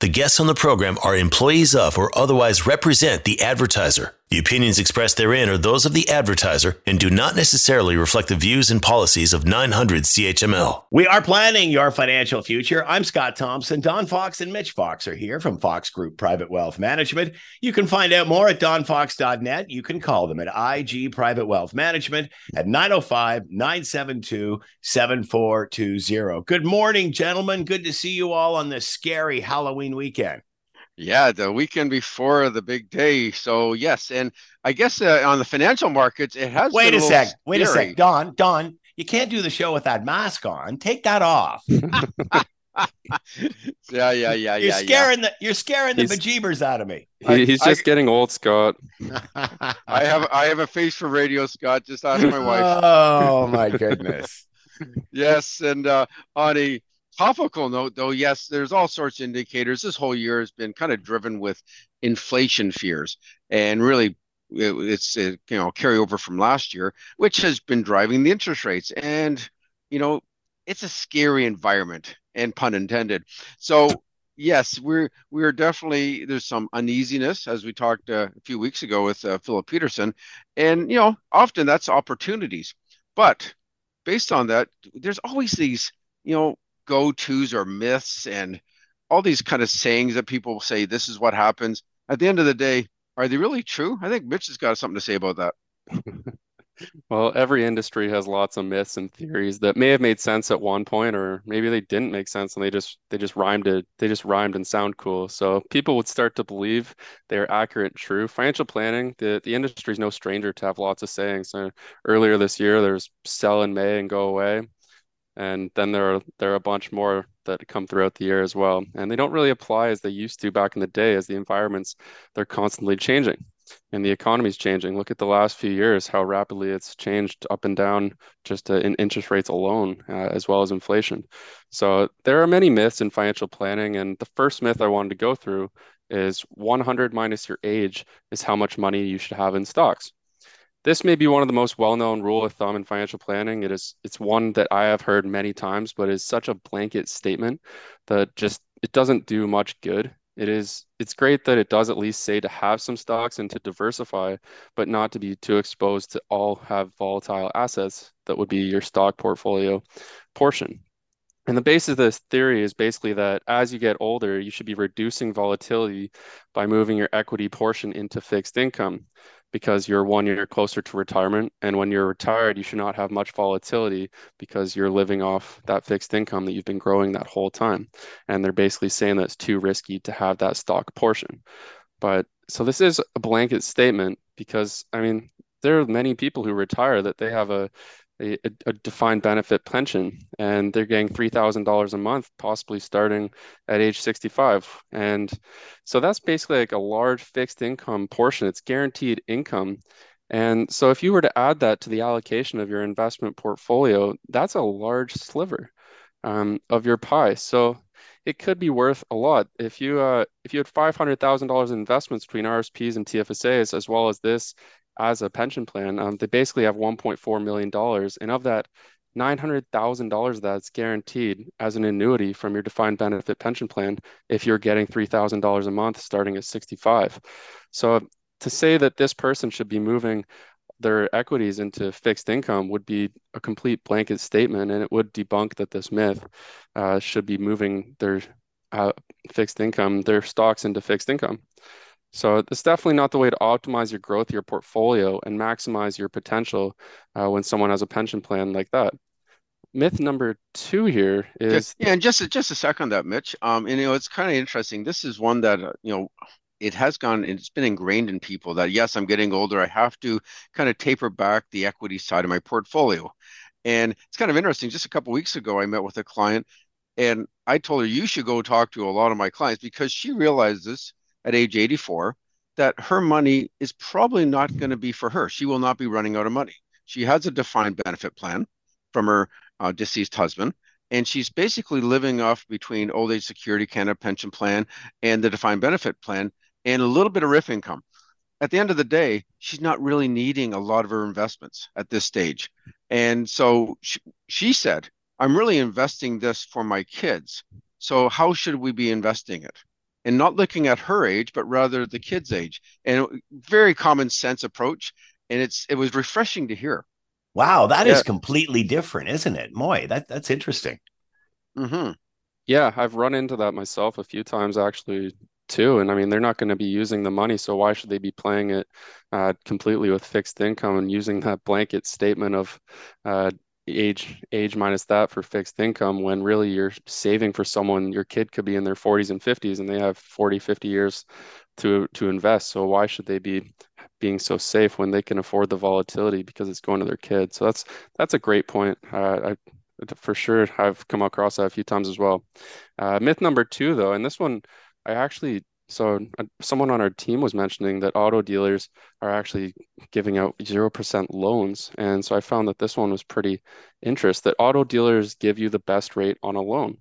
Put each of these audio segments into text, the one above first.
the guests on the program are employees of or otherwise represent the advertiser. The opinions expressed therein are those of the advertiser and do not necessarily reflect the views and policies of 900 CHML. We are planning your financial future. I'm Scott Thompson. Don Fox and Mitch Fox are here from Fox Group Private Wealth Management. You can find out more at donfox.net. You can call them at IG Private Wealth Management at 905 972 7420. Good morning, gentlemen. Good to see you all on this scary Halloween weekend. Yeah, the weekend before the big day. So yes, and I guess uh, on the financial markets, it has. Wait a, a sec. scary. Wait a sec. Don, Don, you can't do the show with that mask on. Take that off. yeah, yeah, yeah, You're yeah. scaring the you're scaring the He's- bejeebers out of me. He, he's I- just getting old, Scott. I have I have a face for radio, Scott. Just ask my wife. Oh my goodness. Yes, and uh, on a topical note, though, yes, there's all sorts of indicators. This whole year has been kind of driven with inflation fears, and really, it, it's you know carryover from last year, which has been driving the interest rates. And you know, it's a scary environment, and pun intended. So. Yes, we're we're definitely there's some uneasiness as we talked uh, a few weeks ago with uh, Philip Peterson, and you know often that's opportunities, but based on that, there's always these, you know, go-tos or myths and all these kind of sayings that people say this is what happens. At the end of the day, are they really true? I think Mitch has got something to say about that. Well, every industry has lots of myths and theories that may have made sense at one point, or maybe they didn't make sense and they just they just rhymed it. They just rhymed and sound cool. So people would start to believe they are accurate and true. Financial planning, the the industry is no stranger to have lots of sayings. So earlier this year, there's sell in May and go away, and then there are there are a bunch more that come throughout the year as well. And they don't really apply as they used to back in the day, as the environments they're constantly changing and the economy's changing. Look at the last few years, how rapidly it's changed up and down just uh, in interest rates alone, uh, as well as inflation. So there are many myths in financial planning. And the first myth I wanted to go through is 100 minus your age is how much money you should have in stocks. This may be one of the most well-known rule of thumb in financial planning. It is it's one that I have heard many times, but is such a blanket statement that just it doesn't do much good. It is it's great that it does at least say to have some stocks and to diversify, but not to be too exposed to all have volatile assets that would be your stock portfolio portion. And the basis of this theory is basically that as you get older, you should be reducing volatility by moving your equity portion into fixed income because you're one year closer to retirement. And when you're retired, you should not have much volatility because you're living off that fixed income that you've been growing that whole time. And they're basically saying that it's too risky to have that stock portion. But so this is a blanket statement because, I mean, there are many people who retire that they have a a, a defined benefit pension and they're getting $3,000 a month, possibly starting at age 65. And so that's basically like a large fixed income portion. It's guaranteed income. And so if you were to add that to the allocation of your investment portfolio, that's a large sliver um, of your pie. So it could be worth a lot. If you uh, if you had $500,000 in investments between RSPs and TFSAs, as well as this as a pension plan, um, they basically have $1.4 million. And of that, $900,000 that's guaranteed as an annuity from your defined benefit pension plan if you're getting $3,000 a month starting at 65. So to say that this person should be moving their equities into fixed income would be a complete blanket statement, and it would debunk that this myth uh, should be moving their uh, fixed income, their stocks into fixed income. So it's definitely not the way to optimize your growth, your portfolio, and maximize your potential uh, when someone has a pension plan like that. Myth number two here is Yeah, and just just a second on that, Mitch. Um, and you know, it's kind of interesting. This is one that uh, you know it has gone it's been ingrained in people that yes i'm getting older i have to kind of taper back the equity side of my portfolio and it's kind of interesting just a couple weeks ago i met with a client and i told her you should go talk to a lot of my clients because she realizes at age 84 that her money is probably not going to be for her she will not be running out of money she has a defined benefit plan from her uh, deceased husband and she's basically living off between old age security canada pension plan and the defined benefit plan and a little bit of RIF income. At the end of the day, she's not really needing a lot of her investments at this stage. And so she, she said, I'm really investing this for my kids. So how should we be investing it? And not looking at her age, but rather the kid's age. And very common sense approach. And it's it was refreshing to hear. Wow, that yeah. is completely different, isn't it? Moy, that that's interesting. Mm-hmm. Yeah, I've run into that myself a few times actually too. And I mean, they're not going to be using the money, so why should they be playing it uh, completely with fixed income and using that blanket statement of uh, age age minus that for fixed income when really you're saving for someone your kid could be in their 40s and 50s and they have 40 50 years to to invest. So why should they be being so safe when they can afford the volatility because it's going to their kids? So that's that's a great point. Uh, I for sure I've come across that a few times as well. Uh, myth number two though and this one I actually so uh, someone on our team was mentioning that auto dealers are actually giving out 0% loans. And so I found that this one was pretty interesting that auto dealers give you the best rate on a loan.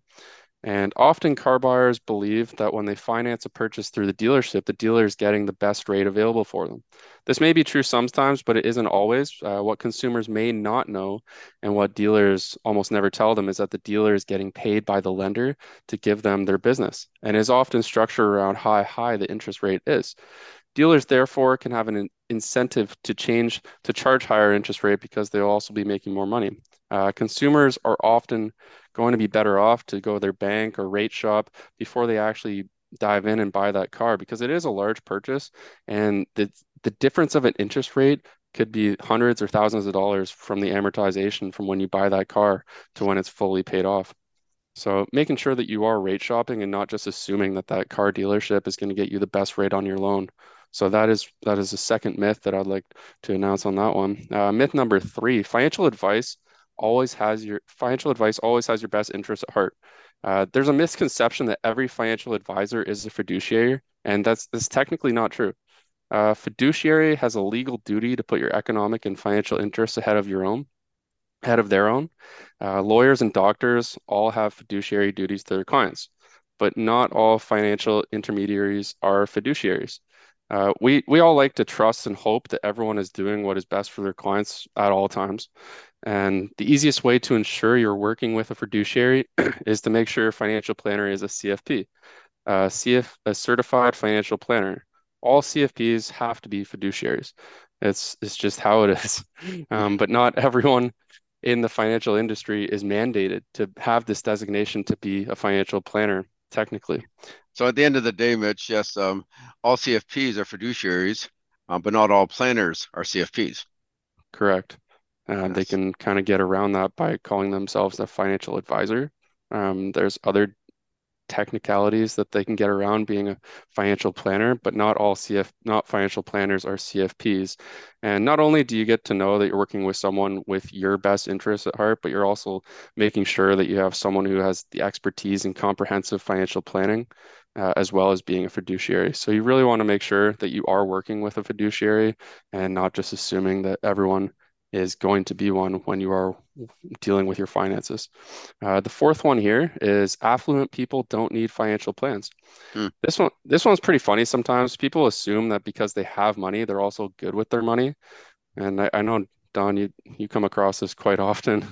And often car buyers believe that when they finance a purchase through the dealership, the dealer is getting the best rate available for them. This may be true sometimes, but it isn't always. Uh, what consumers may not know and what dealers almost never tell them is that the dealer is getting paid by the lender to give them their business and is often structured around how high the interest rate is. Dealers therefore can have an incentive to change to charge higher interest rate because they'll also be making more money. Uh, consumers are often going to be better off to go to their bank or rate shop before they actually dive in and buy that car because it is a large purchase and the the difference of an interest rate could be hundreds or thousands of dollars from the amortization from when you buy that car to when it's fully paid off. So making sure that you are rate shopping and not just assuming that that car dealership is going to get you the best rate on your loan. So that is that is a second myth that I'd like to announce on that one. Uh, myth number three: financial advice always has your financial advice always has your best interest at heart. Uh, there's a misconception that every financial advisor is a fiduciary, and that's that's technically not true. Uh, fiduciary has a legal duty to put your economic and financial interests ahead of your own, ahead of their own. Uh, lawyers and doctors all have fiduciary duties to their clients, but not all financial intermediaries are fiduciaries. Uh, we we all like to trust and hope that everyone is doing what is best for their clients at all times. And the easiest way to ensure you're working with a fiduciary is to make sure your financial planner is a CFP, uh, CF, a certified financial planner. All CFPs have to be fiduciaries. It's it's just how it is. Um, but not everyone in the financial industry is mandated to have this designation to be a financial planner technically. So at the end of the day, Mitch, yes, um, all CFPs are fiduciaries, uh, but not all planners are CFPs. Correct. Uh, yes. They can kind of get around that by calling themselves a financial advisor. Um, there's other technicalities that they can get around being a financial planner, but not all CF, not financial planners are CFPs. And not only do you get to know that you're working with someone with your best interests at heart, but you're also making sure that you have someone who has the expertise in comprehensive financial planning. Uh, as well as being a fiduciary. So you really want to make sure that you are working with a fiduciary and not just assuming that everyone is going to be one when you are dealing with your finances. Uh, the fourth one here is affluent people don't need financial plans. Hmm. This one, this one's pretty funny. Sometimes people assume that because they have money, they're also good with their money. And I, I know Don, you you come across this quite often.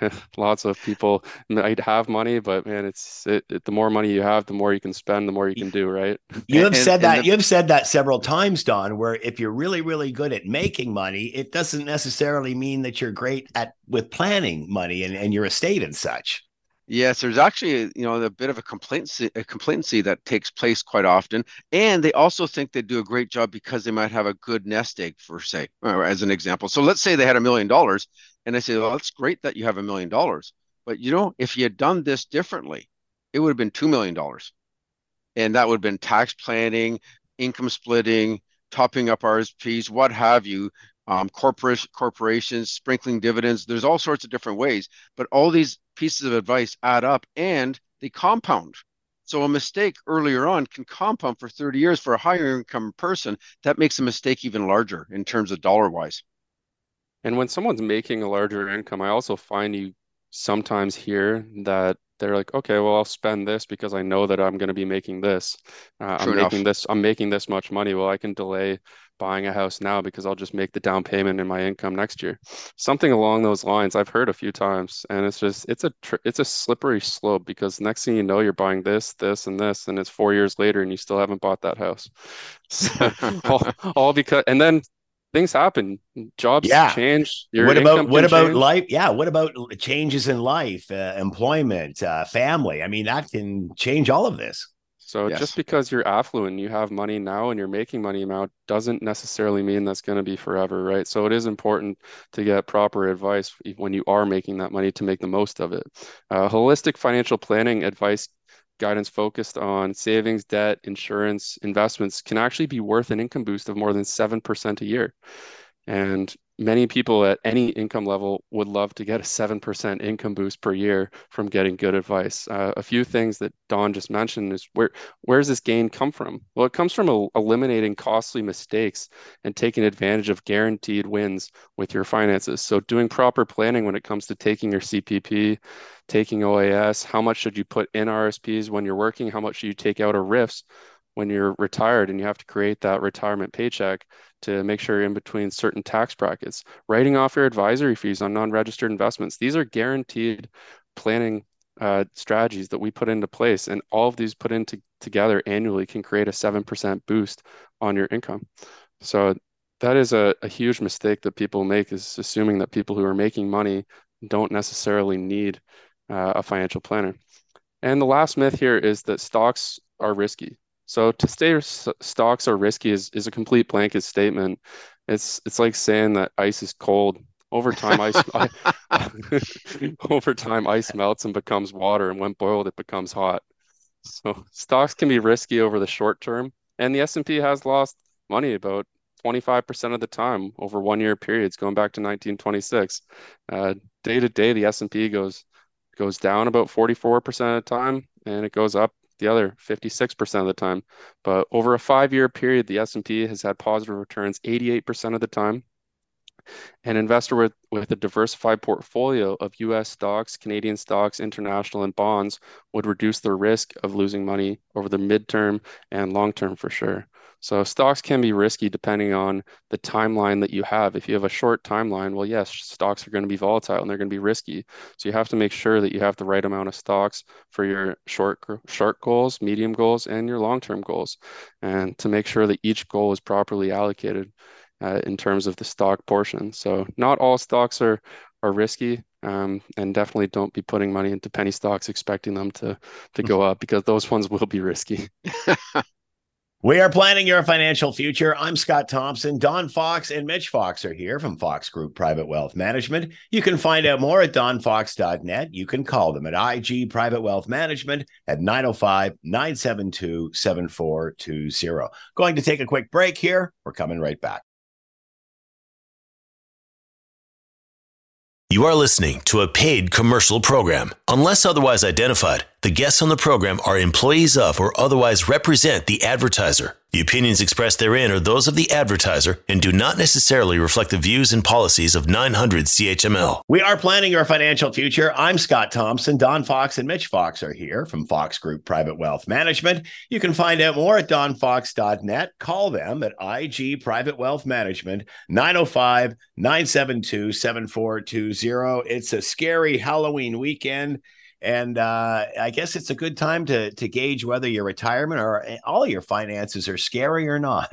Lots of people might have money, but man, it's it, it, the more money you have, the more you can spend, the more you can do, right? You have and, said that. The, you have said that several times, Don. Where if you're really really good at making money, it doesn't necessarily mean that you're great at with planning money and, and your estate and such. Yes, there's actually uh, you know a bit of a complacency, a complacency that takes place quite often, and they also think they do a great job because they might have a good nest egg, for say, uh, as an example. So let's say they had a million dollars, and they say, "Well, it's great that you have a million dollars, but you know, if you had done this differently, it would have been two million dollars, and that would have been tax planning, income splitting, topping up RSPs, what have you, um, corporate corporations sprinkling dividends. There's all sorts of different ways, but all these pieces of advice add up and they compound. So a mistake earlier on can compound for 30 years for a higher income person. That makes a mistake even larger in terms of dollar wise. And when someone's making a larger income, I also find you sometimes hear that they're like, okay, well, I'll spend this because I know that I'm going to be making this. Uh, I'm enough. making this. I'm making this much money. Well, I can delay buying a house now because I'll just make the down payment in my income next year. Something along those lines I've heard a few times, and it's just it's a tr- it's a slippery slope because next thing you know, you're buying this, this, and this, and it's four years later, and you still haven't bought that house. So, all, all because, and then things happen jobs Yeah. change your what about what about change. life? Yeah, what about changes in life, uh, employment, uh, family? I mean, that can change all of this. So Yes. just because you're affluent, you have money now and you're making money now doesn't necessarily mean that's going to be forever, right? So it is important to get proper advice when you are making that money to make the most of it. Uh, holistic financial planning advice guidance focused on savings, debt, insurance, investments can actually be worth an income boost of more than 7% a year. And many people at any income level would love to get a 7% income boost per year from getting good advice. Uh, a few things that Don just mentioned is where where does this gain come from? Well, it comes from el- eliminating costly mistakes and taking advantage of guaranteed wins with your finances. So doing proper planning when it comes to taking your CPP, taking OAS, how much should you put in RSPs when you're working? How much should you take out of RIFs? When you're retired and you have to create that retirement paycheck to make sure you're in between certain tax brackets, writing off your advisory fees on non-registered investments. These are guaranteed planning uh, strategies that we put into place, and all of these put into together annually can create a seven percent boost on your income. So that is a, a huge mistake that people make is assuming that people who are making money don't necessarily need uh, a financial planner. And the last myth here is that stocks are risky. So to say s- stocks are risky is, is a complete blanket statement. It's it's like saying that ice is cold. Over time, ice over time ice melts and becomes water, and when boiled, it becomes hot. So stocks can be risky over the short term, and the S&P has lost money about 25% of the time over one-year periods, going back to 1926. Uh, day to day, the S&P goes goes down about 44% of the time, and it goes up the other 56% of the time. But over a five-year period, the S&P has had positive returns 88% of the time. An investor with, with a diversified portfolio of US stocks, Canadian stocks, international, and bonds would reduce their risk of losing money over the midterm and long term for sure. So stocks can be risky depending on the timeline that you have. If you have a short timeline, well, yes, stocks are going to be volatile and they're going to be risky. So you have to make sure that you have the right amount of stocks for your short short goals, medium goals, and your long-term goals, and to make sure that each goal is properly allocated uh, in terms of the stock portion. So not all stocks are are risky, um, and definitely don't be putting money into penny stocks expecting them to to go up because those ones will be risky. We are planning your financial future. I'm Scott Thompson. Don Fox and Mitch Fox are here from Fox Group Private Wealth Management. You can find out more at donfox.net. You can call them at IG Private Wealth Management at 905 972 7420. Going to take a quick break here. We're coming right back. You are listening to a paid commercial program. Unless otherwise identified, the guests on the program are employees of or otherwise represent the advertiser. The opinions expressed therein are those of the advertiser and do not necessarily reflect the views and policies of 900 CHML. We are planning your financial future. I'm Scott Thompson. Don Fox and Mitch Fox are here from Fox Group Private Wealth Management. You can find out more at donfox.net. Call them at IG Private Wealth Management, 905 972 7420. It's a scary Halloween weekend. And uh, I guess it's a good time to to gauge whether your retirement or eh, all your finances are scary or not.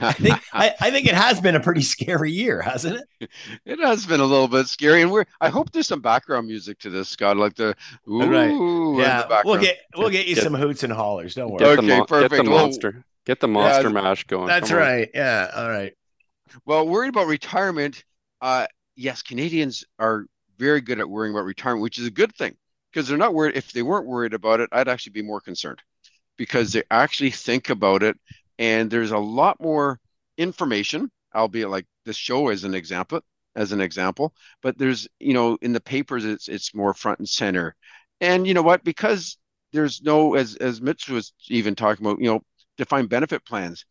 I think I, I think it has been a pretty scary year, hasn't it? It has been a little bit scary, and we're. I hope there's some background music to this, Scott, like the ooh. Right. in the Yeah, we'll get we'll get you Get- some hoots and hollers. Don't worry. Get the Okay, mon- get perfect. the Well, monster. Get the monster mash going. That's Come on. right. Yeah. All right. Well, worried about retirement. Uh, yes, Canadians are very good at worrying about retirement, which is a good thing because they're not worried. If they weren't worried about it, I'd actually be more concerned because they actually think about it, and there's a lot more information, albeit like this show as an example, as an example. But there's, you know, in the papers, it's it's more front and center, and you know what? Because there's no, as as Mitch was even talking about, you know, defined benefit plans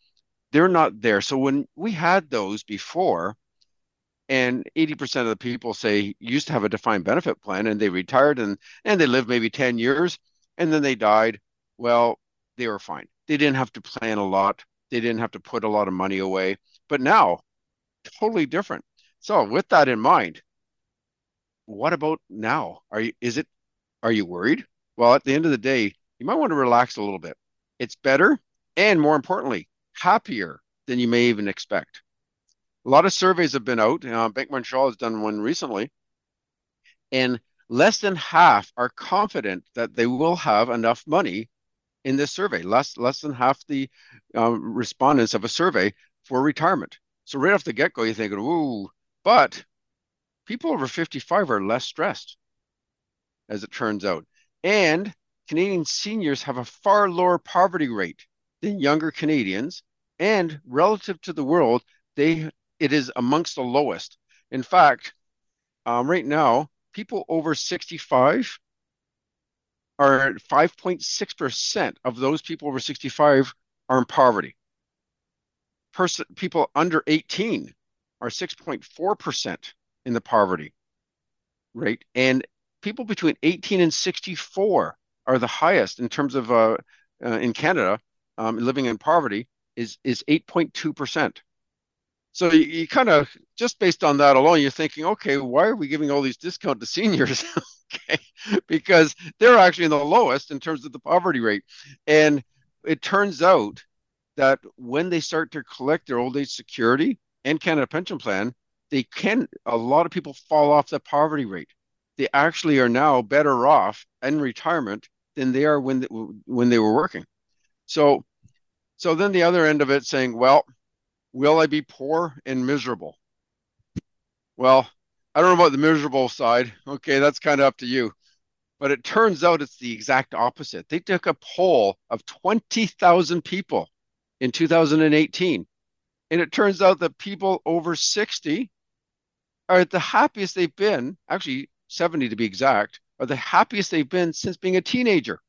they're not there. So when we had those before, and 80% of the people say used to have a defined benefit plan and they retired and and they lived maybe 10 years and then they died. Well they were fine. They didn't have to plan a lot. They didn't have to put a lot of money away. But now totally different. So with that in mind what about now? Are you is it are you worried? Well at the end of the day you might want to relax a little bit. It's better and more importantly happier than you may even expect a lot of surveys have been out. Uh, Bank Montreal has done one recently, and less than half are confident that they will have enough money in this survey. Less less than half the um, respondents of a survey for retirement. So right off the get go, you're thinking, "Ooh," but people over 55 are less stressed, as it turns out, and Canadian seniors have a far lower poverty rate than younger Canadians, and relative to the world, they it is amongst the lowest. In fact, um, right now, people over 65 are 5.6% of those people over 65 are in poverty. People under 18 are 6.4% in the poverty rate. And people between 18 and 64 are the highest in terms of uh, uh, in Canada um, living in poverty is is 8.2%. So you, you kind of just based on that alone, you're thinking, okay, why are we giving all these discount to seniors? okay, because they're actually in the lowest in terms of the poverty rate, and it turns out that when they start to collect their old age security and Canada Pension Plan, they can a lot of people fall off the poverty rate. They actually are now better off in retirement than they are when they, when they were working. So, so then the other end of it saying, well, Will I be poor and miserable? Well, I don't know about the miserable side. Okay, that's kind of up to you. But it turns out it's the exact opposite. They took a poll of 20,000 people in 2018. And it turns out that people over 60 are the happiest they've been, actually 70 to be exact, are the happiest they've been since being a teenager.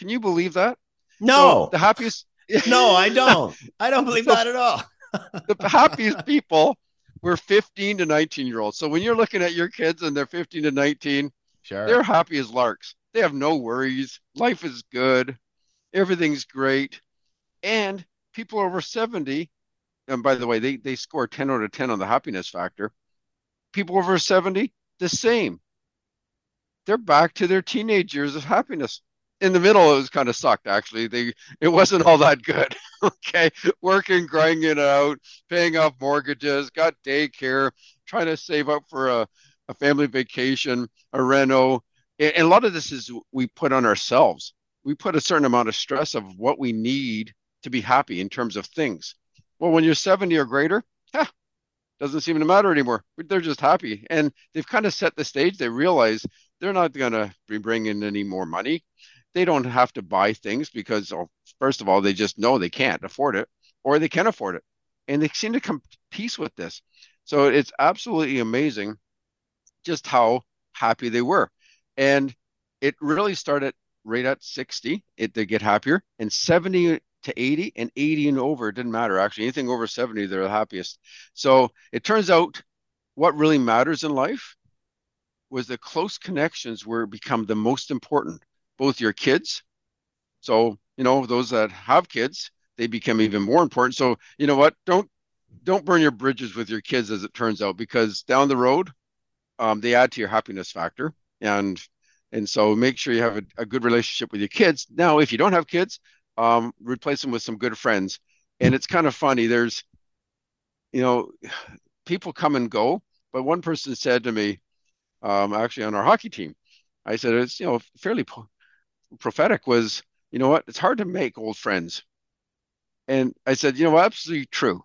Can you believe that? No. So the happiest no, I don't. I don't believe that at all. the happiest people were 15 to 19 year olds. So when you're looking at your kids and they're 15 to 19, sure. they're happy as larks. They have no worries. Life is good. Everything's great. And people over 70, and by the way, they, they score 10 out of 10 on the happiness factor. People over 70, the same. They're back to their teenage years of happiness in the middle it was kind of sucked actually. They it wasn't all that good okay? Working grinding it out paying off mortgages got daycare trying to save up for a, a family vacation a reno and a lot of this is we put on ourselves. We put a certain amount of stress of what we need to be happy in terms of things. Well when you're 70 or greater huh, doesn't seem to matter anymore. They're just happy and they've kind of set the stage. They realize they're not going to be bringing any more money they don't have to buy things because, oh, first of all, they just know they can't afford it or they can afford it. And they seem to come peace with this. So it's absolutely amazing just how happy they were. And it really started right at 60, it they get happier, and 70 to 80 and 80 and over, it didn't matter actually. Anything over 70, they're the happiest. So it turns out what really matters in life was the close connections were become the most important both your kids. So, you know, those that have kids, they become even more important. So, you know what? Don't don't burn your bridges with your kids as it turns out, because down the road, um, they add to your happiness factor. And and so make sure you have a, a good relationship with your kids. Now, if you don't have kids, um, replace them with some good friends. And it's kind of funny. There's, you know, people come and go, but one person said to me, um, actually on our hockey team, I said it's you know fairly prophetic was, you know what? It's hard to make old friends. And I said, you know, absolutely true.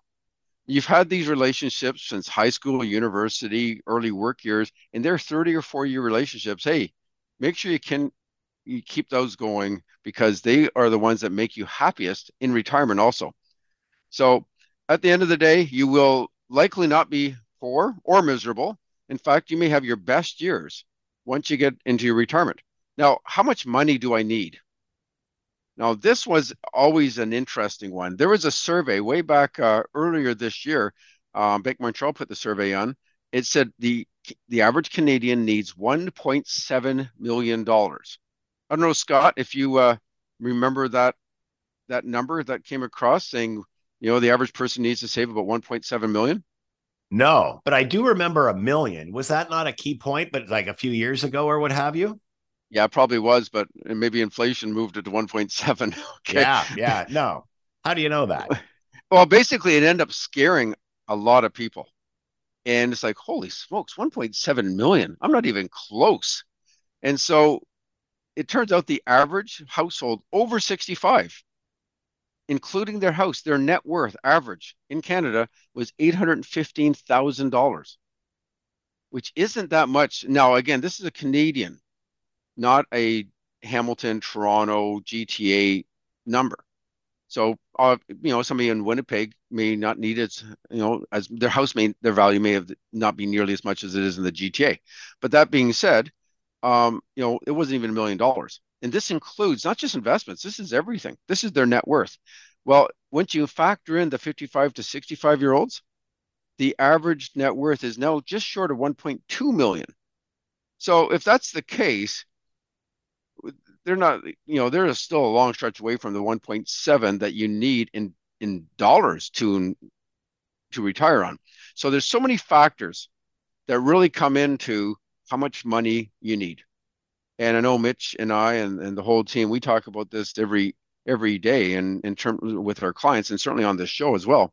You've had these relationships since high school, university, early work years, and they're 30 or 40 year relationships. Hey, make sure you can you keep those going because they are the ones that make you happiest in retirement also. So at the end of the day, you will likely not be poor or miserable. In fact, you may have your best years once you get into your retirement. Now, how much money do I need? Now, this was always an interesting one. There was a survey way back uh, earlier this year um, Bank Montreal put the survey on. It said the the average Canadian needs 1.7 million dollars. I don't know, Scott, if you uh, remember that that number that came across saying, you know, the average person needs to save about 1.7 million. No, but I do remember a million. Was that not a key point, but like a few years ago or what have you? Yeah, probably was, but maybe inflation moved it to 1.7. okay. Yeah, yeah. No. How do you know that? Well, basically, it ended up scaring a lot of people. And it's like, holy smokes, 1.7 million. I'm not even close. And so it turns out the average household over 65, including their house, their net worth average in Canada was $815,000, which isn't that much. Now, again, this is a Canadian, not a Hamilton, Toronto, GTA number. So, uh, you know, somebody in Winnipeg may not need it, you know, as their house may, their value may have not be nearly as much as it is in the GTA. But that being said, um, you know, it wasn't even a million dollars. And this includes not just investments, this is everything. This is their net worth. Well, once you factor in the 55 to 65 year olds, the average net worth is now just short of 1.2 million. So if that's the case, they're not, you know, they're still a long stretch away from the 1.7 that you need in in dollars to to retire on. So there's so many factors that really come into how much money you need. And I know Mitch and I and, and the whole team, we talk about this every every day and in terms with our clients and certainly on this show as well.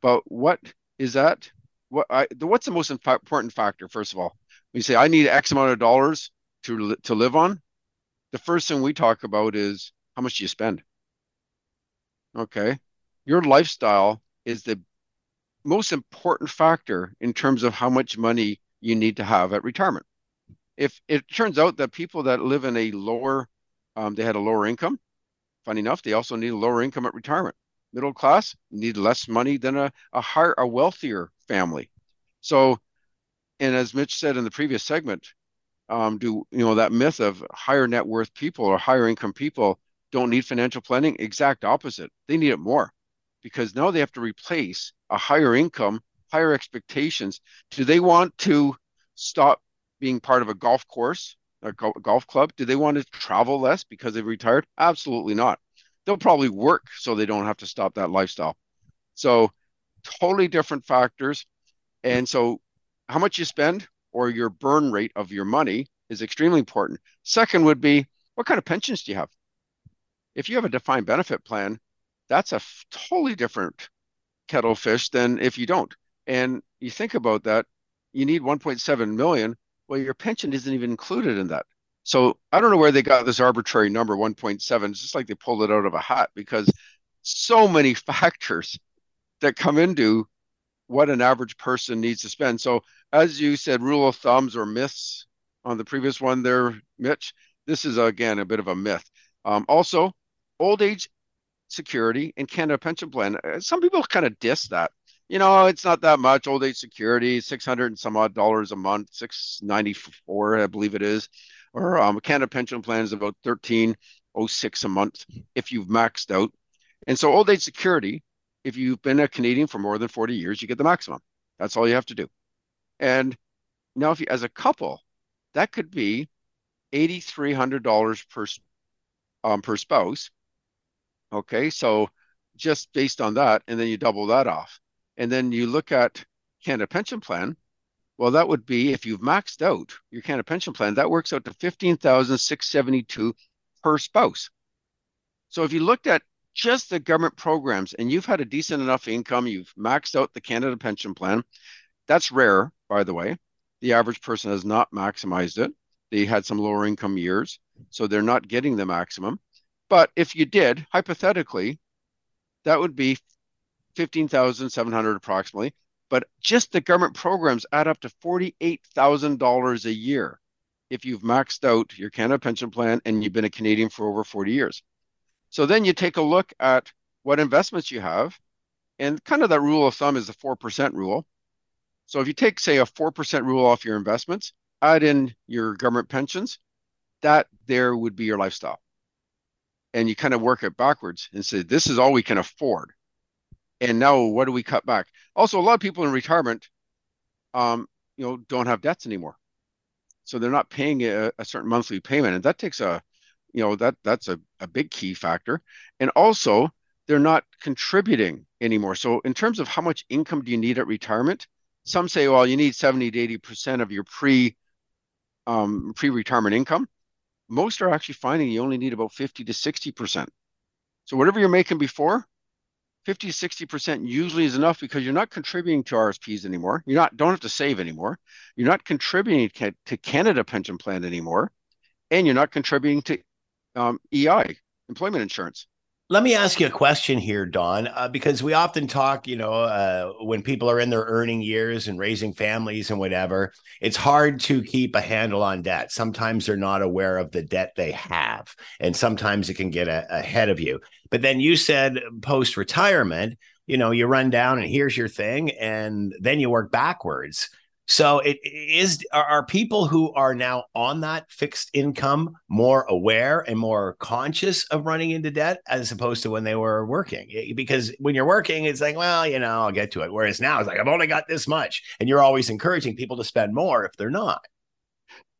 But what is that? What I what's the most important factor? First of all, you say I need X amount of dollars to to live on, the first thing we talk about is how much do you spend? Okay. Your lifestyle is the most important factor in terms of how much money you need to have at retirement. If it turns out that people that live in a lower, um, they had a lower income, funny enough, they also need a lower income at retirement. Middle class need less money than a, a higher, a wealthier family. So, and as Mitch said in the previous segment, um, do you know that myth of higher net worth people or higher income people don't need financial planning? Exact opposite. They need it more because now they have to replace a higher income, higher expectations. Do they want to stop being part of a golf course, a golf club? Do they want to travel less because they've retired? Absolutely not. They'll probably work so they don't have to stop that lifestyle. So, totally different factors. And so, how much you spend or your burn rate of your money is extremely important. Second would be what kind of pensions do you have? If you have a defined benefit plan, that's a f- totally different kettle fish than if you don't. And you think about that, you need 1.7 million. Well, your pension isn't even included in that. So I don't know where they got this arbitrary number 1.7. It's just like they pulled it out of a hat because so many factors that come into what an average person needs to spend. So, as you said, rule of thumbs or myths on the previous one there, Mitch, this is again a bit of a myth. Um, also, old age security and Canada Pension Plan. Uh, some people kind of diss that. You know, it's not that much. Old age security, six hundred and some odd dollars a month, six ninety four, I believe it is. Or um, Canada Pension Plan is about thirteen oh six a month if you've maxed out. And so, old age security if you've been a Canadian for more than 40 years, you get the maximum. That's all you have to do. And now, if you, as a couple, that could be $8,300 per, um, per spouse. Okay. So just based on that, and then you double that off. And then you look at Canada Pension Plan. Well, that would be if you've maxed out your Canada Pension Plan, that works out to 15,672 per spouse. So if you looked at just the government programs and you've had a decent enough income, you've maxed out the Canada pension plan. That's rare, by the way. The average person has not maximized it. They had some lower income years, so they're not getting the maximum. But if you did, hypothetically, that would be 15,700 approximately. But just the government programs add up to $48,000 a year if you've maxed out your Canada pension plan and you've been a Canadian for over 40 years. So then you take a look at what investments you have, and kind of that rule of thumb is the 4% rule. So if you take, say, a 4% rule off your investments, add in your government pensions, that there would be your lifestyle. And you kind of work it backwards and say, this is all we can afford. And now what do we cut back? Also, a lot of people in retirement, um, you know, don't have debts anymore. So they're not paying a, a certain monthly payment. And that takes a, you know, that that's a, a big key factor. And also they're not contributing anymore. So in terms of how much income do you need at retirement, some say, well, you need 70 to 80% of your pre um, pre-retirement income. Most are actually finding you only need about 50 to 60%. So whatever you're making before, 50 60% usually is enough because you're not contributing to RSPs anymore. You're not don't have to save anymore. You're not contributing to Canada Pension Plan anymore, and you're not contributing to um, EI, employment insurance. Let me ask you a question here, Don, uh, because we often talk, you know, uh, when people are in their earning years and raising families and whatever, it's hard to keep a handle on debt. Sometimes they're not aware of the debt they have, and sometimes it can get a- ahead of you. But then you said post retirement, you know, you run down and here's your thing, and then you work backwards. So it is are, people who are now on that fixed income more aware and more conscious of running into debt as opposed to when they were working? Because when you're working, it's like, well, you know, I'll get to it. Whereas now it's like I've only got this much, and you're always encouraging people to spend more if they're not.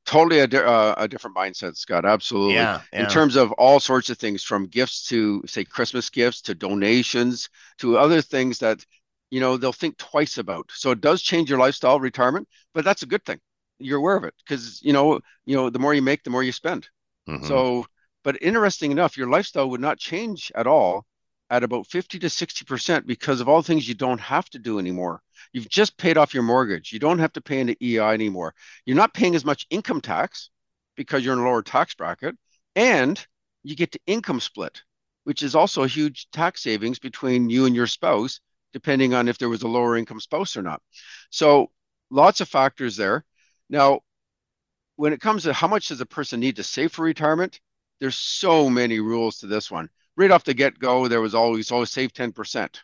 Totally a, uh, a different mindset, Scott. Absolutely. Yeah, yeah. In terms of all sorts of things, from gifts to say Christmas gifts to donations to other things that you know they'll think twice about. So it does change your lifestyle retirement but that's a good thing. You're aware of it because you know you know the more you make the more you spend. Mm-hmm. so but interesting enough your lifestyle would not change at all at about 50 to 60% because of all the things you don't have to do anymore. You've just paid off your mortgage. You don't have to pay into ei anymore. You're not paying as much income tax because you're in a lower tax bracket and you get to income split which is also a huge tax savings between you and your spouse depending on if there was a lower income spouse or not. So lots of factors there. Now, when it comes to how much does a person need to save for retirement, there's so many rules to this one. Right off the get go, there was always always save 10%.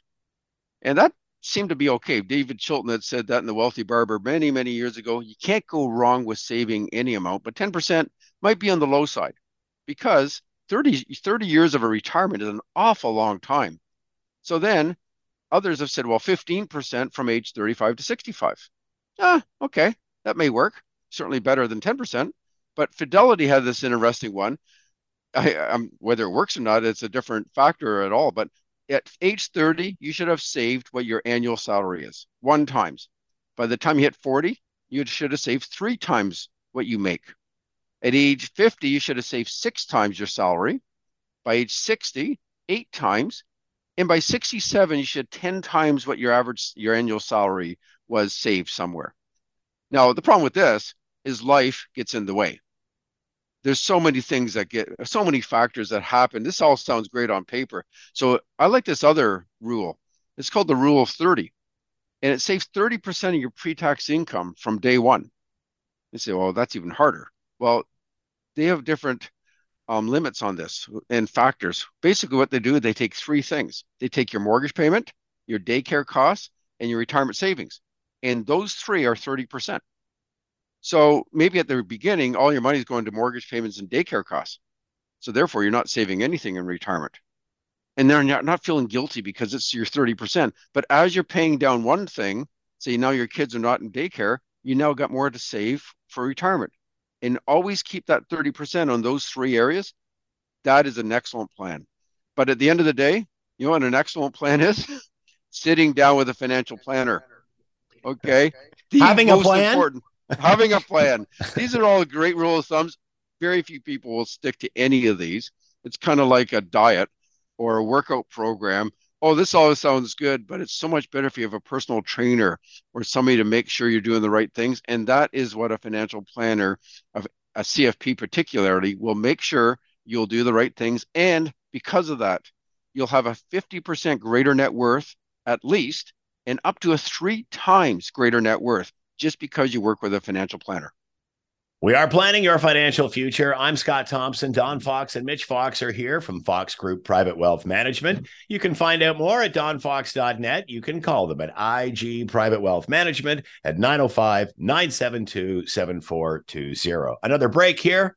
And that seemed to be okay. David Chilton had said that in The Wealthy Barber many, many years ago. You can't go wrong with saving any amount, but 10% might be on the low side because 30, 30 years of a retirement is an awful long time. So then Others have said, well, 15% from age 35 to 65. Ah, okay, that may work. Certainly better than 10%. But Fidelity had this interesting one. I, um, whether it works or not, it's a different factor at all. But at age 30, you should have saved what your annual salary is one times. By the time you hit 40, you should have saved three times what you make. At age 50, you should have saved six times your salary. By age 60, eight times and by 67 you should 10 times what your average your annual salary was saved somewhere. Now the problem with this is life gets in the way. There's so many things that get so many factors that happen. This all sounds great on paper. So i like this other rule. It's called the rule of 30 and it saves 30% of your pre-tax income from day one. You say well that's even harder. Well they have different um, limits on this and factors. Basically, what they do, they take three things. They take your mortgage payment, your daycare costs, and your retirement savings. And those three are 30%. So maybe at the beginning, all your money is going to mortgage payments and daycare costs. So therefore, you're not saving anything in retirement. And they're not, not feeling guilty because it's your 30%. But as you're paying down one thing, say now your kids are not in daycare, you now got more to save for retirement and always keep that 30% on those three areas, that is an excellent plan. But at the end of the day, you know what an excellent plan is? Sitting down with a financial planner. Okay. The having a plan. Important, having a plan. These are all great rule of thumbs. Very few people will stick to any of these. It's kind of like a diet or a workout program oh, this all sounds good, but it's so much better if you have a personal trainer or somebody to make sure you're doing the right things. And that is what a financial planner of a CFP particularly will make sure you'll do the right things. And because of that, you'll have a 50% greater net worth at least, and up to a three times greater net worth just because you work with a financial planner. We are planning your financial future. I'm Scott Thompson. Don Fox and Mitch Fox are here from Fox Group Private Wealth Management. You can find out more at donfox.net. You can call them at IG Private Wealth Management at 905 972 7420. Another break here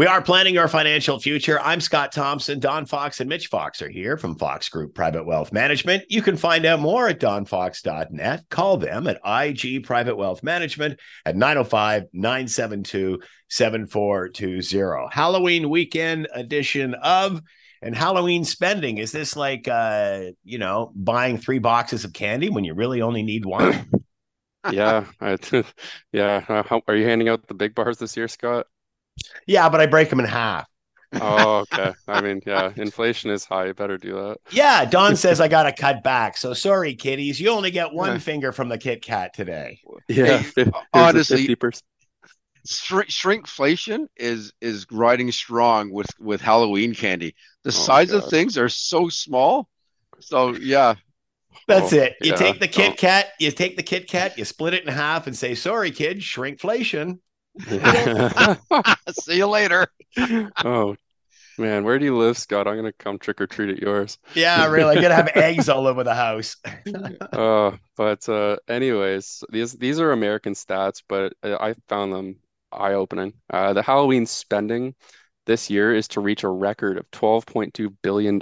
We are planning your financial future. I'm Scott Thompson. Don Fox and Mitch Fox are here from Fox Group Private Wealth Management. You can find out more at donfox.net. Call them at IG Private Wealth Management at 905 972 7420. Halloween weekend edition of and Halloween spending is this like uh, you know, buying three boxes of candy when you really only need one? yeah, I, yeah. Uh, how, are you handing out the big bars this year, Scott? Yeah, but I break them in half. oh, okay. I mean, yeah, inflation is high. You better do that. Yeah, Don says I got to cut back. So sorry, kiddies. You only get one finger from the Kit Kat today. Yeah, hey, honestly, shrink, shrinkflation is is riding strong with with Halloween candy. The oh size of things are so small. So yeah. That's oh, it. You yeah. take the Kit oh. Kat, you take the Kit Kat, you split it in half and say, sorry, kid, shrinkflation. See you later. oh man, where do you live, Scott? I'm gonna come trick or treat at yours. Yeah, really. I'm gonna have eggs all over the house. uh, but uh, anyways, these these are American stats, but I found them eye opening. Uh, the Halloween spending this year is to reach a record of $12.2 billion,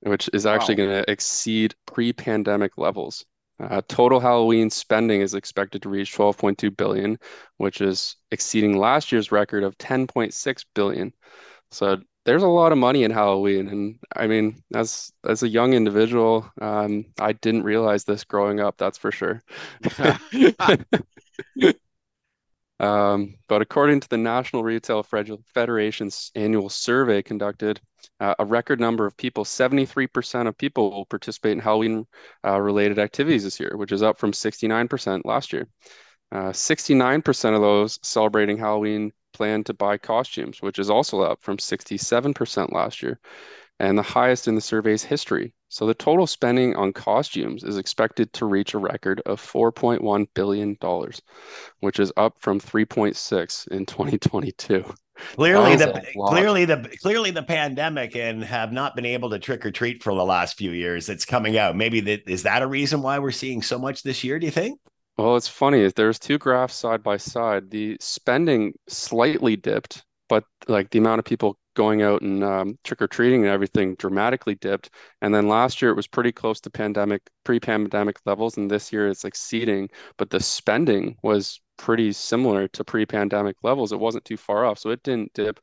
which is actually wow. going to exceed pre pandemic levels. Uh, total Halloween spending is expected to reach 12.2 billion, which is exceeding last year's record of 10.6 billion. So there's a lot of money in Halloween, and I mean, as as a young individual, um, I didn't realize this growing up. That's for sure. Um, but according to the National Retail Federation's annual survey conducted, uh, a record number of people, 73% of people will participate in Halloween uh, related activities this year, which is up from 69% last year. 69% uh, of those celebrating Halloween plan to buy costumes, which is also up from 67% last year and the highest in the survey's history. So the total spending on costumes is expected to reach a record of $4.1 billion, which is up from 3.6 in 2022. Clearly the clearly the clearly the pandemic and have not been able to trick or treat for the last few years. It's coming out. Maybe that is that a reason why we're seeing so much this year, do you think? Well, it's funny. There's two graphs side by side. The spending slightly dipped, but like the amount of people going out and um, trick or treating and everything dramatically dipped. And then last year it was pretty close to pandemic, pre pandemic levels. And this year it's exceeding, but the spending was pretty similar to pre pandemic levels. It wasn't too far off. So it didn't dip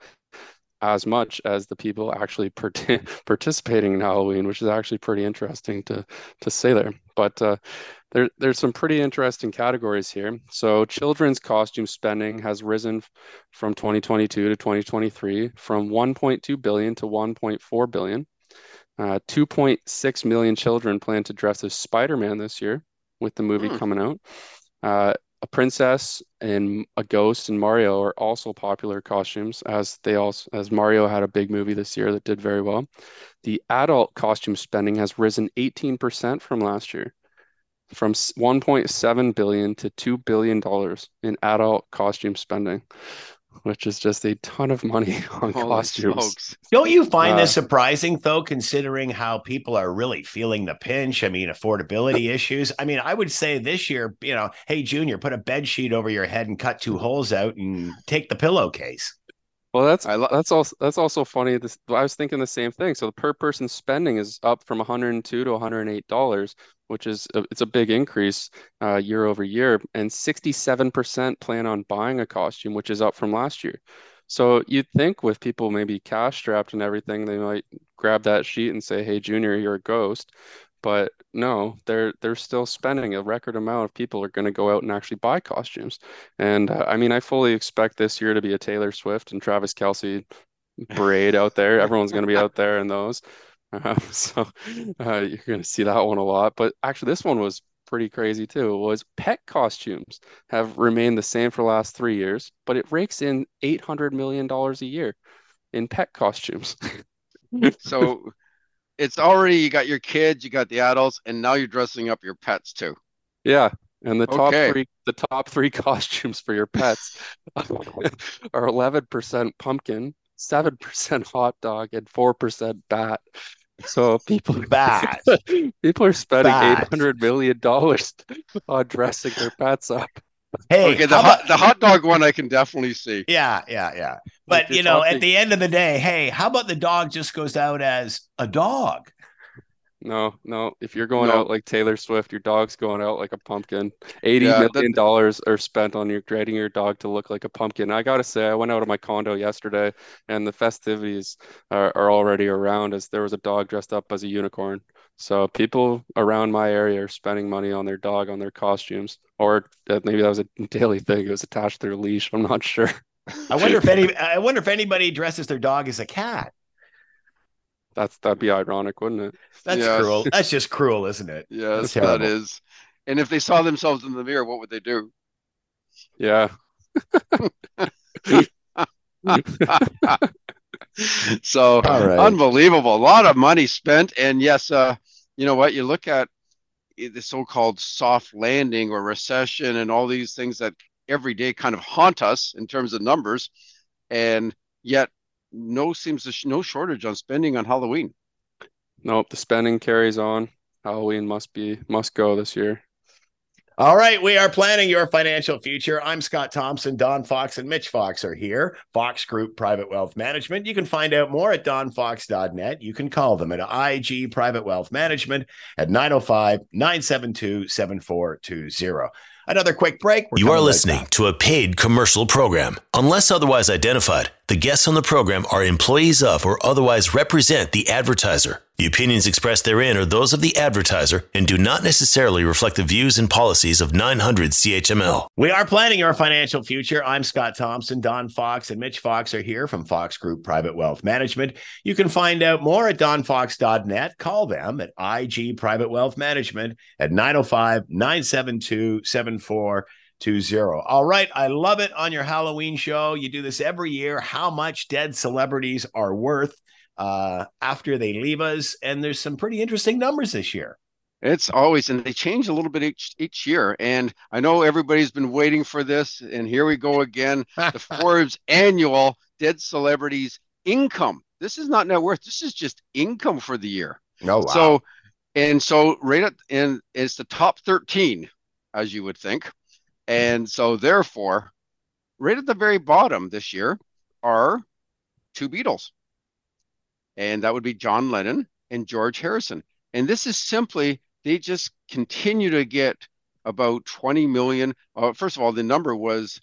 as much as the people actually part- participating in Halloween, which is actually pretty interesting to to say there. But uh, there, there's some pretty interesting categories here. So children's costume spending has risen from 2022 to 2023 from 1.2 billion to 1.4 billion. Uh, 2.6 million children plan to dress as Spider-Man this year with the movie hmm. coming out. Uh, a princess and a ghost and Mario are also popular costumes as they also as Mario had a big movie this year that did very well. The adult costume spending has risen 18% from last year from 1.7 billion to 2 billion dollars in adult costume spending which is just a ton of money on Holy costumes. Smokes. Don't you find uh, this surprising though, considering how people are really feeling the pinch? I mean, affordability issues. I mean, I would say this year, you know, hey Junior, put a bed sheet over your head and cut two holes out and take the pillowcase. Well, that's lo- that's also that's also funny. This I was thinking the same thing. So the per person spending is up from 102 to 108 dollars, which is a, it's a big increase uh, year over year. And 67% plan on buying a costume, which is up from last year. So you'd think with people maybe cash strapped and everything, they might grab that sheet and say, "Hey, Junior, you're a ghost." But no they're they're still spending a record amount of people are going to go out and actually buy costumes. And uh, i mean i fully expect this year to be a taylor swift and travis Kelce parade out there. Everyone's going to be out there in those. Uh, so uh, you're going to see that one a lot. But actually this one was pretty crazy too was pet costumes have remained the same for the last three years but it rakes in 800 million dollars a year in pet costumes. So it's already you got your kids, you got the adults, and now you're dressing up your pets too. Yeah, And the top Okay. three, the top three costumes for your pets are 11% pumpkin, 7% hot dog, and 4% bat. So people bat people are spending $800 million on dressing their pets up. Hey, Okay, the how hot about- the hot dog one I can definitely see. yeah, yeah, yeah. But you know, at the end of the day, hey, how about the dog just goes out as a dog? No, no. If you're going No. out like Taylor Swift, your dog's going out like a pumpkin. Eighty Yeah, million dollars are spent on your getting your dog to look like a pumpkin. I gotta say, I went out of my condo yesterday, and the festivities are, are already around. As there was a dog dressed up as a unicorn. So people around my area are spending money on their dog, on their costumes, or maybe that was a daily thing. It was attached to their leash. I'm not sure. I wonder if any I wonder if anybody dresses their dog as a cat. That's that'd be ironic, wouldn't it? That's Yes. cruel. That's just cruel, isn't it? Yes, terrible. that is. And if they saw themselves in the mirror, what would they do? Yeah. So All right. unbelievable. A lot of money spent. And yes, uh, you know what? You look at the so-called soft landing or recession and all these things that every day kind of haunt us in terms of numbers, and yet no seems to sh- no shortage on spending on Halloween. Nope, the spending carries on. Halloween must be must go this year. All right, we are planning your financial future. I'm Scott Thompson. Don Fox and Mitch Fox are here. Fox Group Private Wealth Management. You can find out more at donfox.net. You can call them at IG Private Wealth Management at 905 972 7420. Another quick break. We're You are listening to a paid commercial program. Unless otherwise identified, the guests on the program are employees of or otherwise represent the advertiser. The opinions expressed therein are those of the advertiser and do not necessarily reflect the views and policies of 900 CHML. We are planning your financial future. I'm Scott Thompson. Don Fox and Mitch Fox are here from Fox Group Private Wealth Management. You can find out more at donfox.net. Call them at IG Private Wealth Management at 905 972 7420. All right. I love it on your Halloween show. You do this every year. How much dead celebrities are worth uh, after they leave us. And there's some pretty interesting numbers this year. It's always, and they change a little bit each each year. And I know everybody's been waiting for this, and here we go again. The Forbes annual dead celebrities income. This is not net worth. This is just income for the year. No, oh, So, and so right at and it's the top 13, as you would think. And so therefore, right at the very bottom this year are two Beatles. And that would be John Lennon and George Harrison. And this is simply they just continue to get about 20 million. Uh, first of all, the number was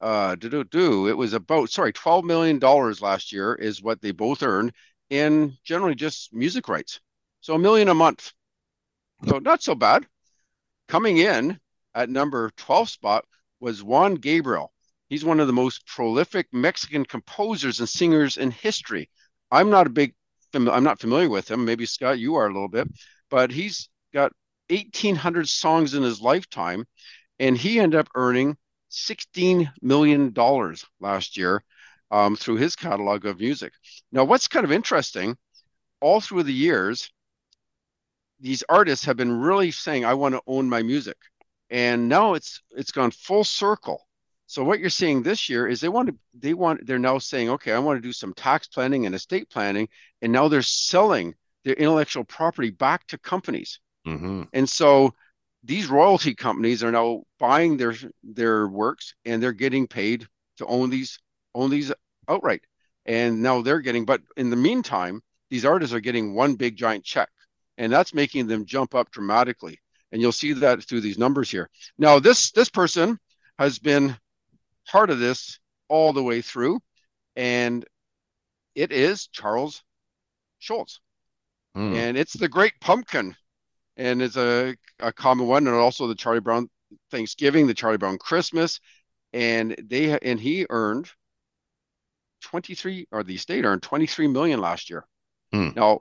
uh do do do it was about sorry 12 million dollars last year is what they both earned in generally just music rights. So a million a month. So not so bad. Coming in at number 12 spot was Juan Gabriel. He's one of the most prolific Mexican composers and singers in history. I'm not a big I'm not familiar with him. Maybe Scott, you are a little bit, but he's got 1,800 songs in his lifetime, and he ended up earning 16 million dollars last year um, through his catalog of music. Now, what's kind of interesting, all through the years, these artists have been really saying, "I want to own my music," and now it's it's gone full circle. So what you're seeing this year is they want to they want they're now saying, okay, I want to do some tax planning and estate planning, and now they're selling their intellectual property back to companies. Mm-hmm. And so these royalty companies are now buying their their works and they're getting paid to own these own these outright. And now they're getting, but in the meantime, these artists are getting one big giant check, and that's making them jump up dramatically. And you'll see that through these numbers here. Now, this this person has been part of this all the way through, and it is Charles Schulz Mm. and it's the Great Pumpkin, and it's a, a common one, and also the Charlie Brown Thanksgiving, the Charlie Brown Christmas, and they and he earned twenty three, or the estate earned twenty three million last year. Hmm. Now,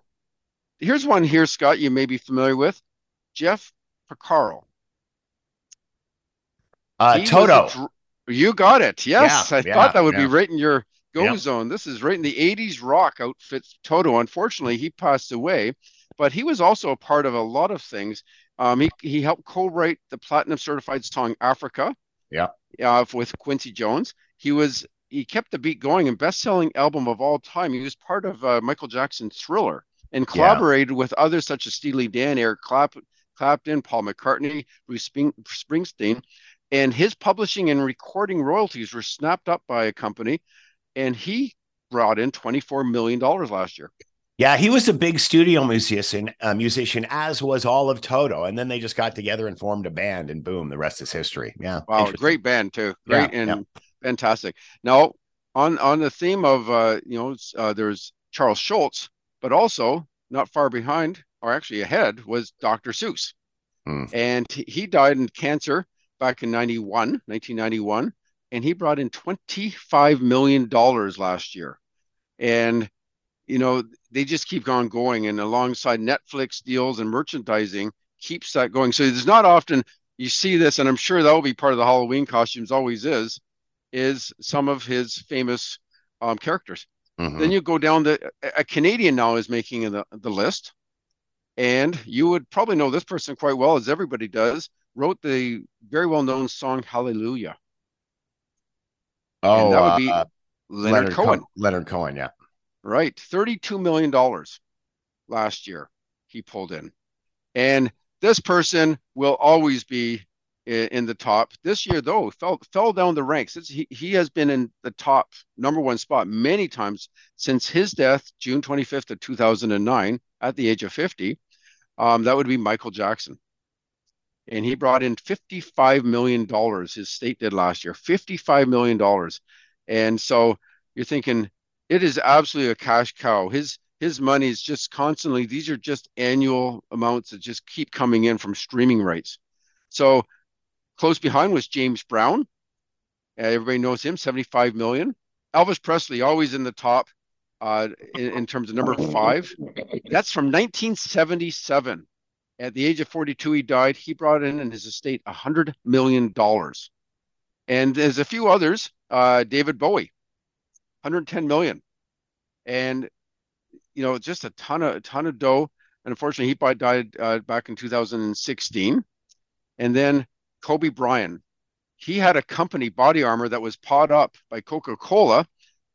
here's one here, Scott, you may be familiar with, Jeff Porcaro. Uh, He was a Toto. dr- you got it. Yes, Yeah, I yeah, thought that would yeah. be right in your go zone. This is right in the 80s rock outfit Toto. Unfortunately, he passed away, but he was also a part of a lot of things. Um, he he helped co-write the platinum certified song Africa. Yeah. Uh, with Quincy Jones. He was he kept the beat going and best-selling album of all time. He was part of uh, Michael Jackson's Thriller and collaborated yeah. with others such as Steely Dan, Eric Clap- Clapton, Paul McCartney, Bruce Spring- Springsteen. And his publishing and recording royalties were snapped up by a company, and he brought in $24 million last year. Yeah, he was a big studio musician, uh, musician, as was all of Toto. And then they just got together and formed a band, and boom, the rest is history. Yeah, wow, great band too, great yeah, and yeah. fantastic. Now, on on the theme of uh, you know, uh, there's Charles Schulz, but also not far behind, or actually ahead, was Dr. Seuss, hmm. and he died in cancer back in 91, 1991, and he brought in 25 million dollars last year, and you know, they just keep on going. And alongside Netflix deals and merchandising keeps that going. So there's not often you see this, and I'm sure that will be part of the Halloween costumes, always is, is some of his famous um, characters. Mm-hmm. Then you go down the a Canadian now is making the, the list. And you would probably know this person quite well, as everybody does, wrote the very well known song Hallelujah. Oh, and that would be uh, Leonard, Leonard Cohen. Co- Leonard Cohen, yeah. Right. $32 million last year he pulled in. And this person will always be in, in the top. This year, though, fell, fell down the ranks. It's, he, he has been in the top number one spot many times since his death, June 25th of 2009, at the age of 50. Um, that would be Michael Jackson. And he brought in $55 million, his state did last year, $55 million. And so you're thinking, it is absolutely a cash cow. His his money is just constantly. These are just annual amounts that just keep coming in from streaming rights. So close behind was James Brown. Uh, everybody knows him, 75 million. Elvis Presley, always in the top uh, in, in terms of number five. That's from 1977. At the age of 42, he died. He brought in in his estate $100 million. And there's a few others. Uh, David Bowie, 110 million, and you know just a ton of a ton of dough. And unfortunately, he died uh, back in 2016. And then Kobe Bryant, he had a company, Body Armor, that was bought up by Coca Cola,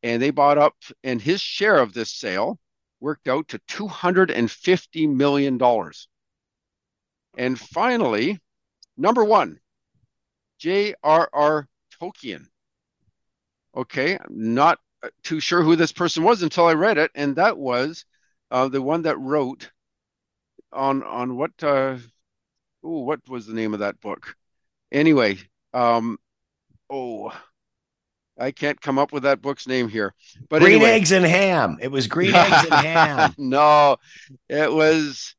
and they bought up, and his share of this sale worked out to 250 million dollars. And finally, number one, J.R.R. Tolkien. Okay, I'm not too sure who this person was until I read it, and that was uh, the one that wrote on on what uh, oh what was the name of that book? Anyway, um, oh, I can't come up with that book's name here. But Green anyway. Eggs and Ham. It was Green Eggs and Ham. no, it was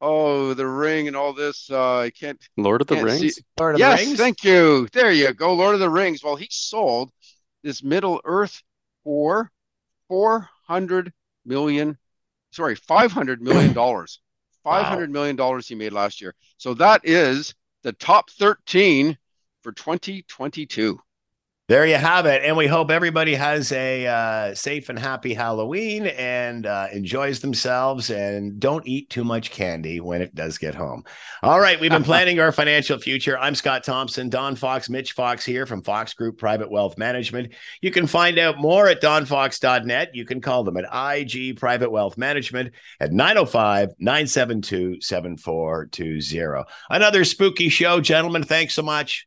oh the Ring and all this. Uh, I can't. Lord of the Rings. See. Lord of yes, the Rings. thank you. There you go. Lord of the Rings. Well, he sold this Middle Earth for 400 million, sorry, 500 million dollars. 500 wow. million dollars he made last year. So that is the top 13 for 2022. There you have it. And we hope everybody has a uh, safe and happy Halloween and uh, enjoys themselves and don't eat too much candy when it does get home. All right. We've been planning our financial future. I'm Scott Thompson, Don Fox, Mitch Fox here from Fox Group Private Wealth Management. You can find out more at donfox.net. You can call them at IG Private Wealth Management at 905 972 7420. Another spooky show, gentlemen. Thanks so much.